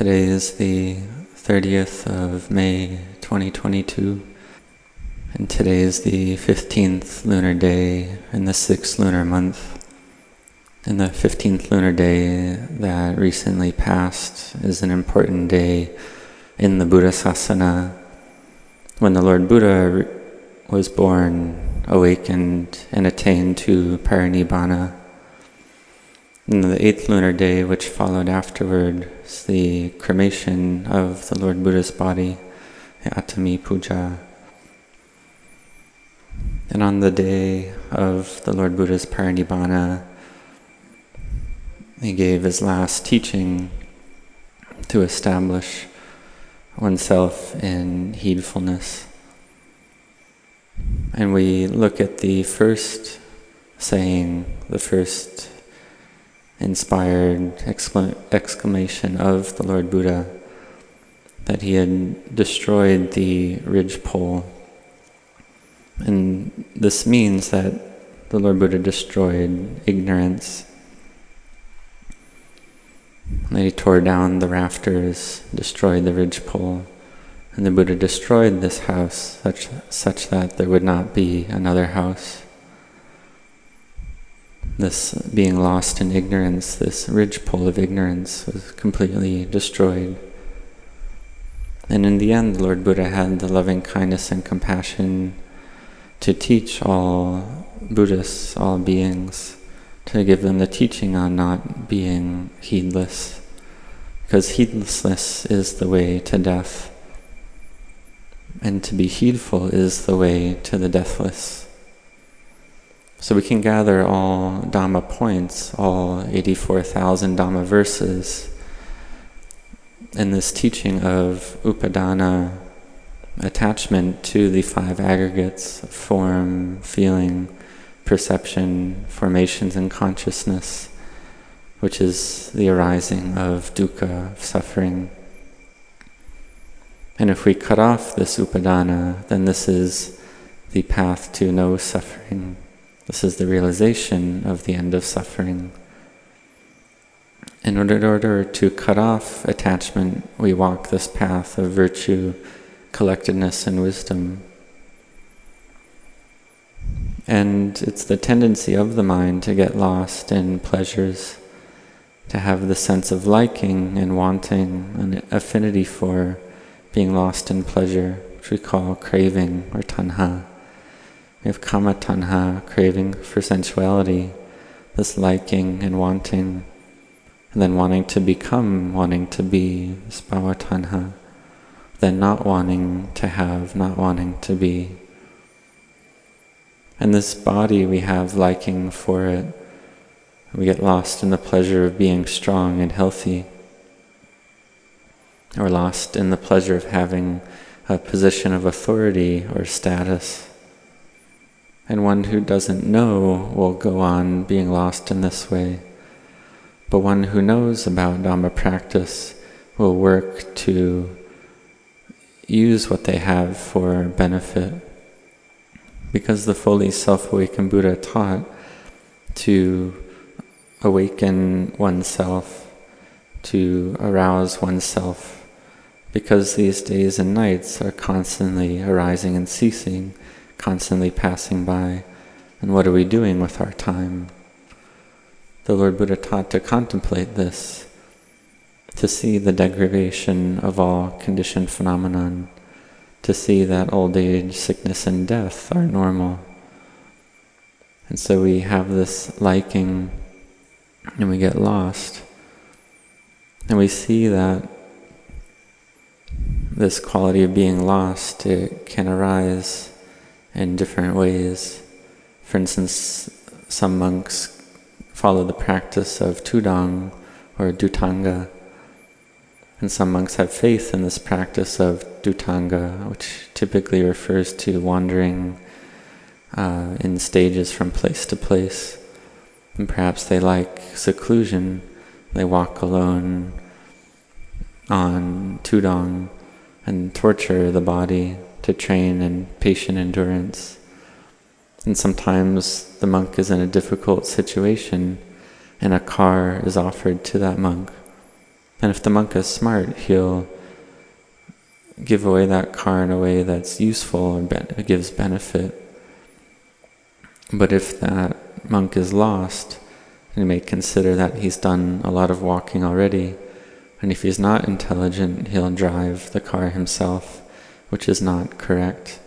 Today is the 30th of May 2022, and today is the 15th lunar day in the 6th lunar month. And the 15th lunar day that recently passed is an important day in the Buddha Sasana when the Lord Buddha was born, awakened, and attained to parinibbana. And the eighth lunar day, which followed afterward, is the cremation of the Lord Buddha's body, the Atthami Puja. And on the day of the Lord Buddha's parinibbana, he gave his last teaching to establish oneself in heedfulness. And we look at the first saying, the first inspired exclamation of the Lord Buddha that he had destroyed the ridgepole. And this means that the Lord Buddha destroyed ignorance they tore down the rafters, destroyed the ridgepole, and the Buddha destroyed this house such, such that there would not be another house. This being lost in ignorance, this ridgepole of ignorance was completely destroyed. And in the end, the Lord Buddha had the loving kindness and compassion to teach all Buddhists, all beings, to give them the teaching on not being heedless, because heedlessness is the way to death, and to be heedful is the way to the deathless. So we can gather all Dhamma points, all 84,000 Dhamma verses, in this teaching of upadana, attachment to the five aggregates form, feeling, perception, formations and consciousness, which is the arising of dukkha, of suffering. And if we cut off this upadana, then this is the path to no suffering. This is the realization of the end of suffering. In order, in order to cut off attachment, we walk this path of virtue, collectedness, and wisdom. And it's the tendency of the mind to get lost in pleasures, to have the sense of liking and wanting, an affinity for being lost in pleasure, which we call craving or tanha. We have kama tanha, craving for sensuality, this liking and wanting, and then wanting to become, wanting to be, this bhava tanha, then not wanting to have, not wanting to be. And this body, we have liking for it. We get lost in the pleasure of being strong and healthy. Or lost in the pleasure of having a position of authority or status. And one who doesn't know will go on being lost in this way. But one who knows about Dhamma practice will work to use what they have for benefit because the fully self-awakened Buddha taught to awaken oneself, to arouse oneself, because these days and nights are constantly arising and ceasing, constantly passing by. And what are we doing with our time? The Lord Buddha taught to contemplate this, to see the degradation of all conditioned phenomenon, to see that old age, sickness, and death are normal. And so we have this liking and we get lost. And we see that this quality of being lost, it can arise in different ways. For instance, some monks follow the practice of tudong or dhutanga, and some monks have faith in this practice of dhutanga, which typically refers to wandering uh, in stages from place to place. And perhaps they like seclusion, they walk alone on tudong and torture the body to train in patient endurance. And sometimes the monk is in a difficult situation and a car is offered to that monk. And if the monk is smart, he'll give away that car in a way that's useful and gives benefit. But if that monk is lost, and he may consider that he's done a lot of walking already, and if he's not intelligent, he'll drive the car himself, which is not correct.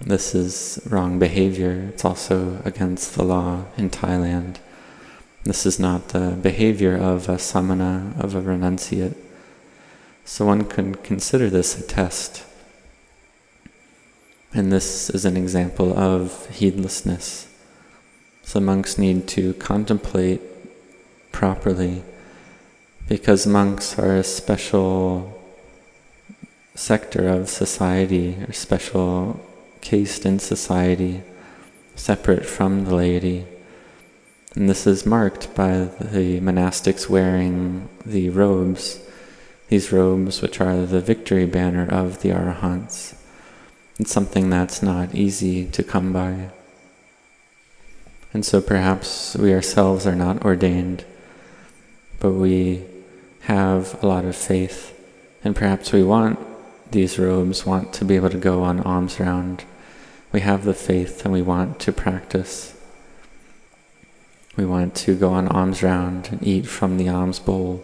This is wrong behavior. It's also against the law in Thailand. This is not the behavior of a samana, of a renunciate. So one can consider this a test. And this is an example of heedlessness. So monks need to contemplate properly because monks are a special sector of society or special caste in society, separate from the laity. And this is marked by the monastics wearing the robes, these robes which are the victory banner of the Arahants. It's something that's not easy to come by. And so perhaps we ourselves are not ordained, but we have a lot of faith, and perhaps we want these robes, want to be able to go on alms round we have the faith and we want to practice. We want to go on alms round and eat from the alms bowl,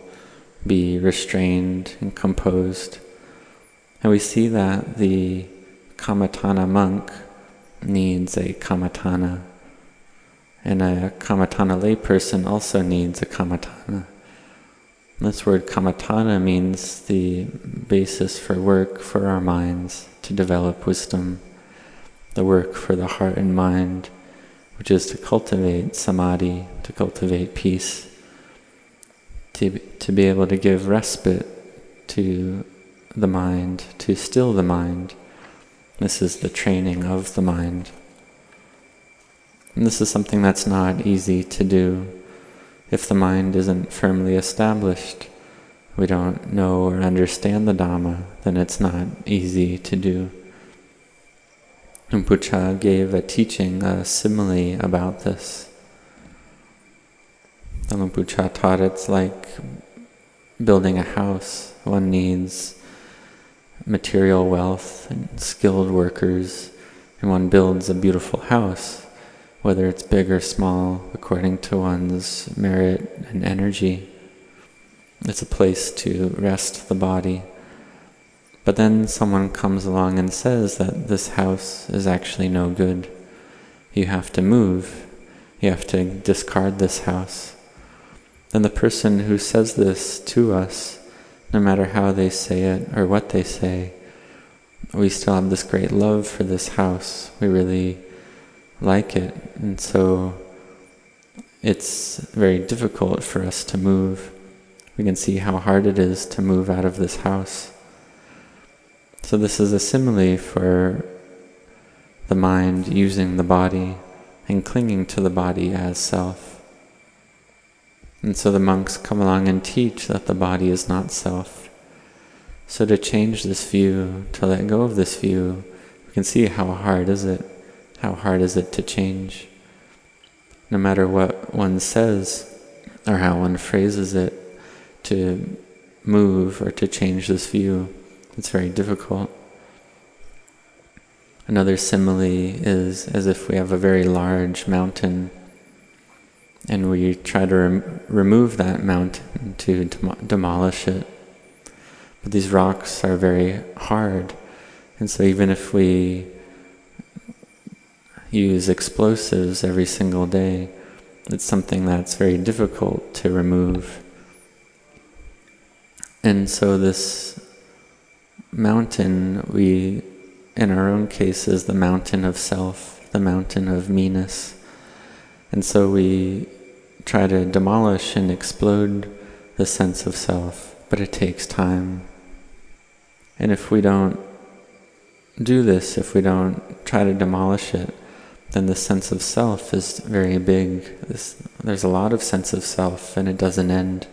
be restrained and composed. And we see that the Kammatthana monk needs a Kammatthana, and a Kammatthana layperson also needs a Kammatthana. This word Kammatthana means the basis for work for our minds to develop wisdom the work for the heart and mind, which is to cultivate samadhi, to cultivate peace, to, to be able to give respite to the mind, to still the mind. This is the training of the mind. And this is something that's not easy to do if the mind isn't firmly established. We don't know or understand the Dhamma, then it's not easy to do. Rinpoche gave a teaching, a simile about this. The taught it's like building a house. One needs material wealth and skilled workers, and one builds a beautiful house, whether it's big or small, according to one's merit and energy. It's a place to rest the body. But then someone comes along and says that this house is actually no good. You have to move. You have to discard this house. Then the person who says this to us, no matter how they say it or what they say, we still have this great love for this house. We really like it. And so it's very difficult for us to move. We can see how hard it is to move out of this house. So, this is a simile for the mind using the body and clinging to the body as self. And so the monks come along and teach that the body is not self. So to change this view, to let go of this view, we can see how hard is it? How hard is it to change? No matter what one says or how one phrases it, to move or to change this view. It's very difficult. Another simile is as if we have a very large mountain and we try to rem- remove that mountain to dem- demolish it. But these rocks are very hard, and so even if we use explosives every single day, it's something that's very difficult to remove. And so this mountain, we, in our own case, is the mountain of self, the mountain of meanness. And so we try to demolish and explode the sense of self, but it takes time. And if we don't do this, if we don't try to demolish it, then the sense of self is very big. This, there's a lot of sense of self, and it doesn't end.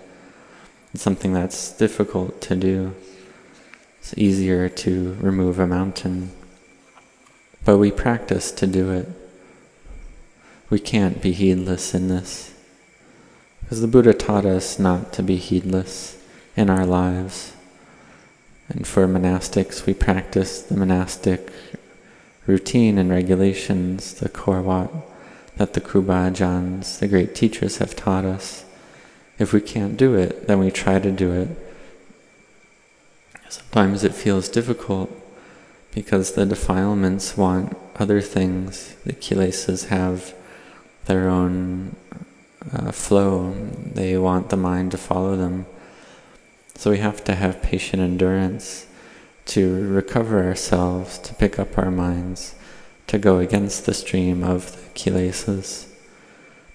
It's something that's difficult to do. It's easier to remove a mountain. But we practice to do it. We can't be heedless in this. Because the Buddha taught us not to be heedless in our lives. And for monastics, we practice the monastic routine and regulations, the korawat, that the Kruba Ajahns, the great teachers, have taught us. If we can't do it, then we try to do it. Sometimes it feels difficult because the defilements want other things. The kilesas have their own uh, flow, they want the mind to follow them. So we have to have patient endurance to recover ourselves, to pick up our minds, to go against the stream of the kilesas,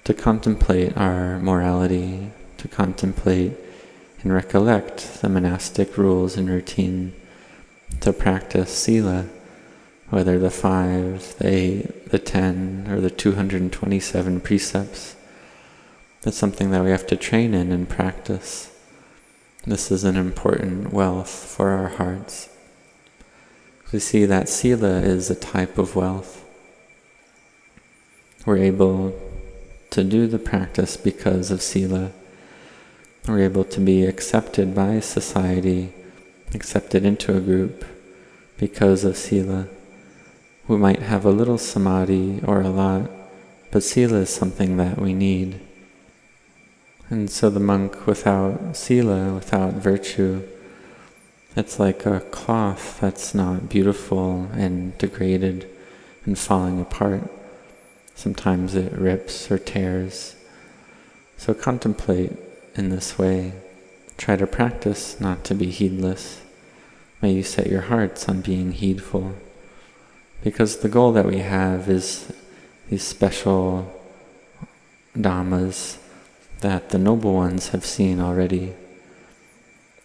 to contemplate our morality, to contemplate and recollect the monastic rules and routine, to practice sila, whether the five, the eight, the ten, or the 227 precepts. That's something that we have to train in and practice. This is an important wealth for our hearts. We see that sila is a type of wealth. We're able to do the practice because of sila. We're able to be accepted by society, accepted into a group because of sila. We might have a little samadhi or a lot, but sila is something that we need. And so the monk without sila, without virtue, it's like a cloth that's not beautiful and degraded and falling apart. Sometimes it rips or tears. So contemplate in this way. Try to practice not to be heedless. May you set your hearts on being heedful. Because the goal that we have is these special dhammas that the noble ones have seen already.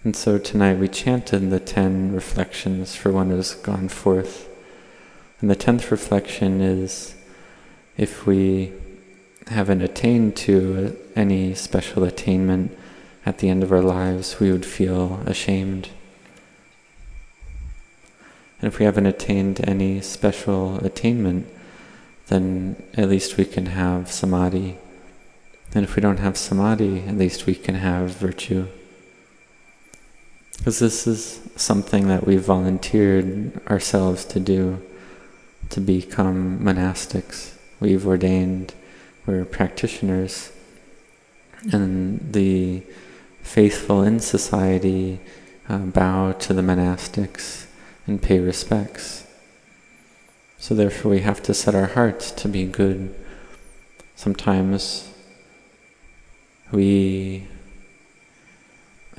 And so tonight we chanted the ten reflections for one who has gone forth. And the tenth reflection is if we haven't attained to any special attainment at the end of our lives, we would feel ashamed. And if we haven't attained any special attainment, then at least we can have samadhi. And if we don't have samadhi, at least we can have virtue. Because this is something that we've volunteered ourselves to do, to become monastics. We've ordained, we're practitioners, and the faithful in society uh, bow to the monastics and pay respects. So therefore we have to set our hearts to be good. Sometimes we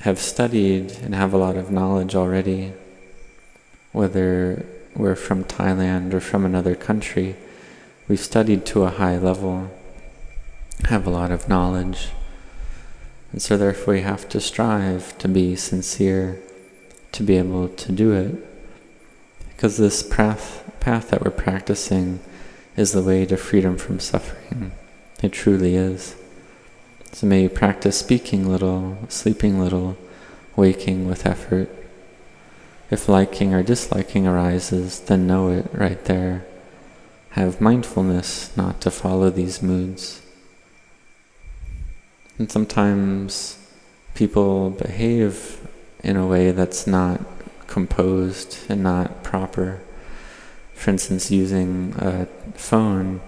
have studied and have a lot of knowledge already, whether we're from Thailand or from another country, we've studied to a high level, have a lot of knowledge, and so therefore we have to strive to be sincere, to be able to do it. Because this path, path that we're practicing is the way to freedom from suffering. It truly is. So may you practice speaking little, sleeping little, waking with effort. If liking or disliking arises, then know it right there. Have mindfulness not to follow these moods. And sometimes people behave in a way that's not composed and not proper. For instance, using a phone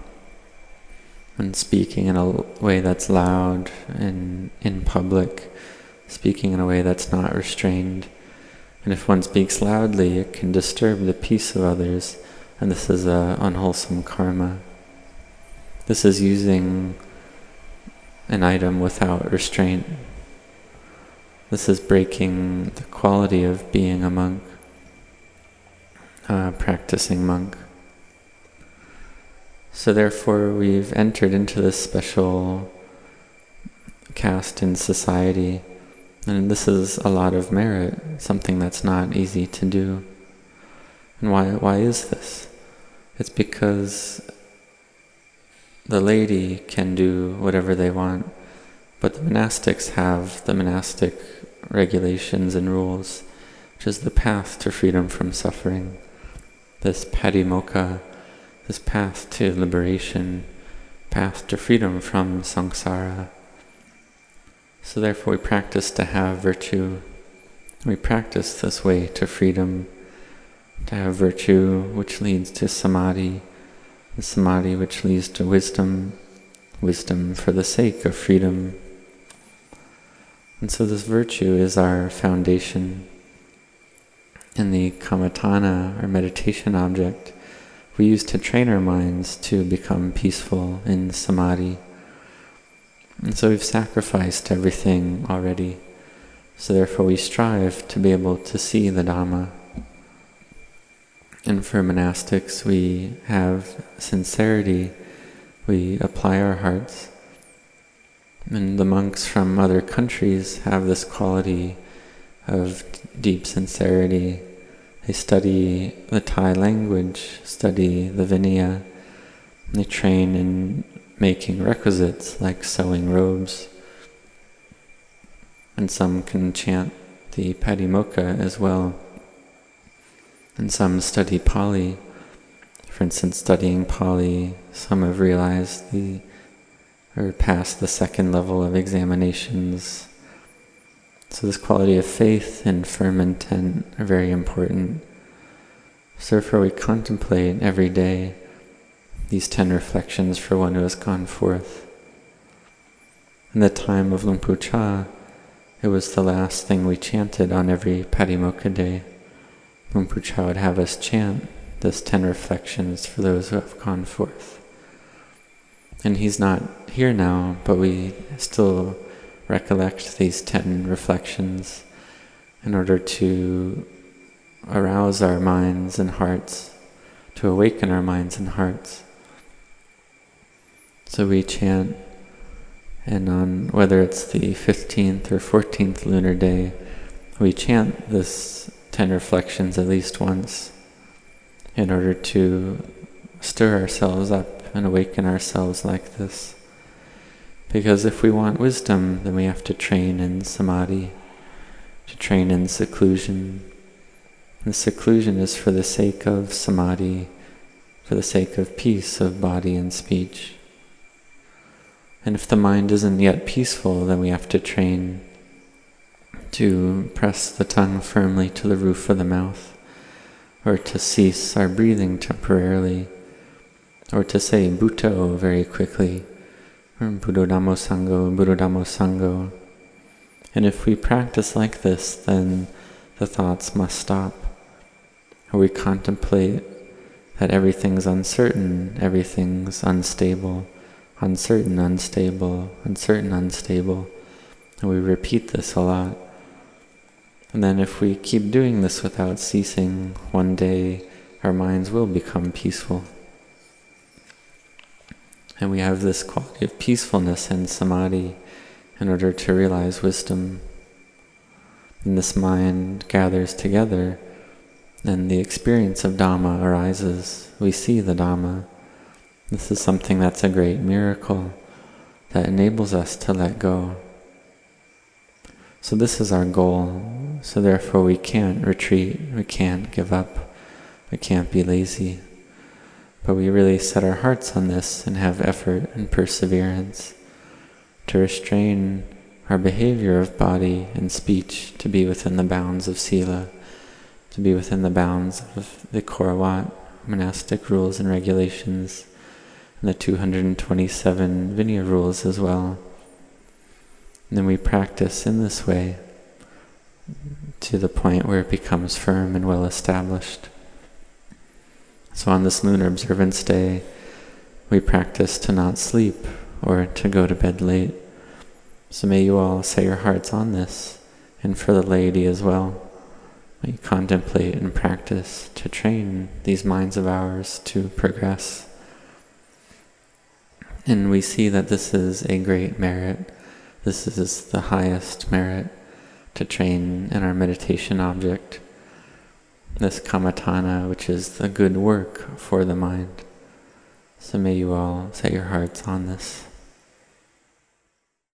and speaking in a way that's loud and in public, speaking in a way that's not restrained. And if one speaks loudly, it can disturb the peace of others, and this is a unwholesome karma. This is using an item without restraint. This is breaking the quality of being a monk, a practicing monk. So therefore, we've entered into this special caste in society, and this is a lot of merit, something that's not easy to do. And why? Why is this? It's because the laity can do whatever they want, but the monastics have the monastic regulations and rules, which is the path to freedom from suffering, this patimokkha, this path to liberation, path to freedom from samsara. So therefore we practice to have virtue. We practice this way to freedom, to have virtue which leads to samadhi, the samadhi which leads to wisdom, wisdom for the sake of freedom. And so this virtue is our foundation. In the kammatthana, our meditation object, we use to train our minds to become peaceful in samadhi. And so we've sacrificed everything already. So therefore we strive to be able to see the Dhamma. And for monastics, we have sincerity. We apply our hearts. And the monks from other countries have this quality of deep sincerity. They study the Thai language, study the Vinaya, they train in making requisites like sewing robes. And some can chant the Patimokkha as well. And some study Pali. For instance, studying Pali, some have realized the or passed the second level of examinations so this quality of faith and firm intent are very important. So therefore we contemplate every day these ten reflections for one who has gone forth. In the time of Luang Pu Chah, it was the last thing we chanted on every Patimokkha day. Luang Pu Chah would have us chant this ten reflections for those who have gone forth. And he's not here now, but we still recollect these ten reflections in order to arouse our minds and hearts, to awaken our minds and hearts. So we chant, and on whether it's the 15th or 14th lunar day, we chant this ten reflections at least once in order to stir ourselves up and awaken ourselves like this. Because if we want wisdom, then we have to train in samadhi, to train in seclusion. And seclusion is for the sake of samadhi, for the sake of peace of body and speech. And if the mind isn't yet peaceful, then we have to train to press the tongue firmly to the roof of the mouth, or to cease our breathing temporarily, or to say Buddho very quickly Buddho Dhammo Sangho, Buddho Dhammo Sangho. And if we practice like this, then the thoughts must stop. We contemplate that everything's uncertain, everything's unstable, uncertain, unstable, uncertain, unstable. And we repeat this a lot. And then if we keep doing this without ceasing, one day our minds will become peaceful. And we have this quality of peacefulness and samadhi in order to realize wisdom. And this mind gathers together, and the experience of Dhamma arises. We see the Dhamma. This is something that's a great miracle that enables us to let go. So, this is our goal. So, therefore, we can't retreat, we can't give up, we can't be lazy. But we really set our hearts on this and have effort and perseverance to restrain our behavior of body and speech to be within the bounds of Sila, to be within the bounds of the Korawat monastic rules and regulations, and the 227 Vinaya rules as well. And then we practice in this way to the point where it becomes firm and well established. So on this lunar observance day, we practice to not sleep or to go to bed late. So may you all set your hearts on this, and for the laity as well. May you contemplate and practice to train these minds of ours to progress. And we see that this is a great merit. This is the highest merit to train in our meditation object this kammatthana, which is the good work for the mind. So may you all set your hearts on this.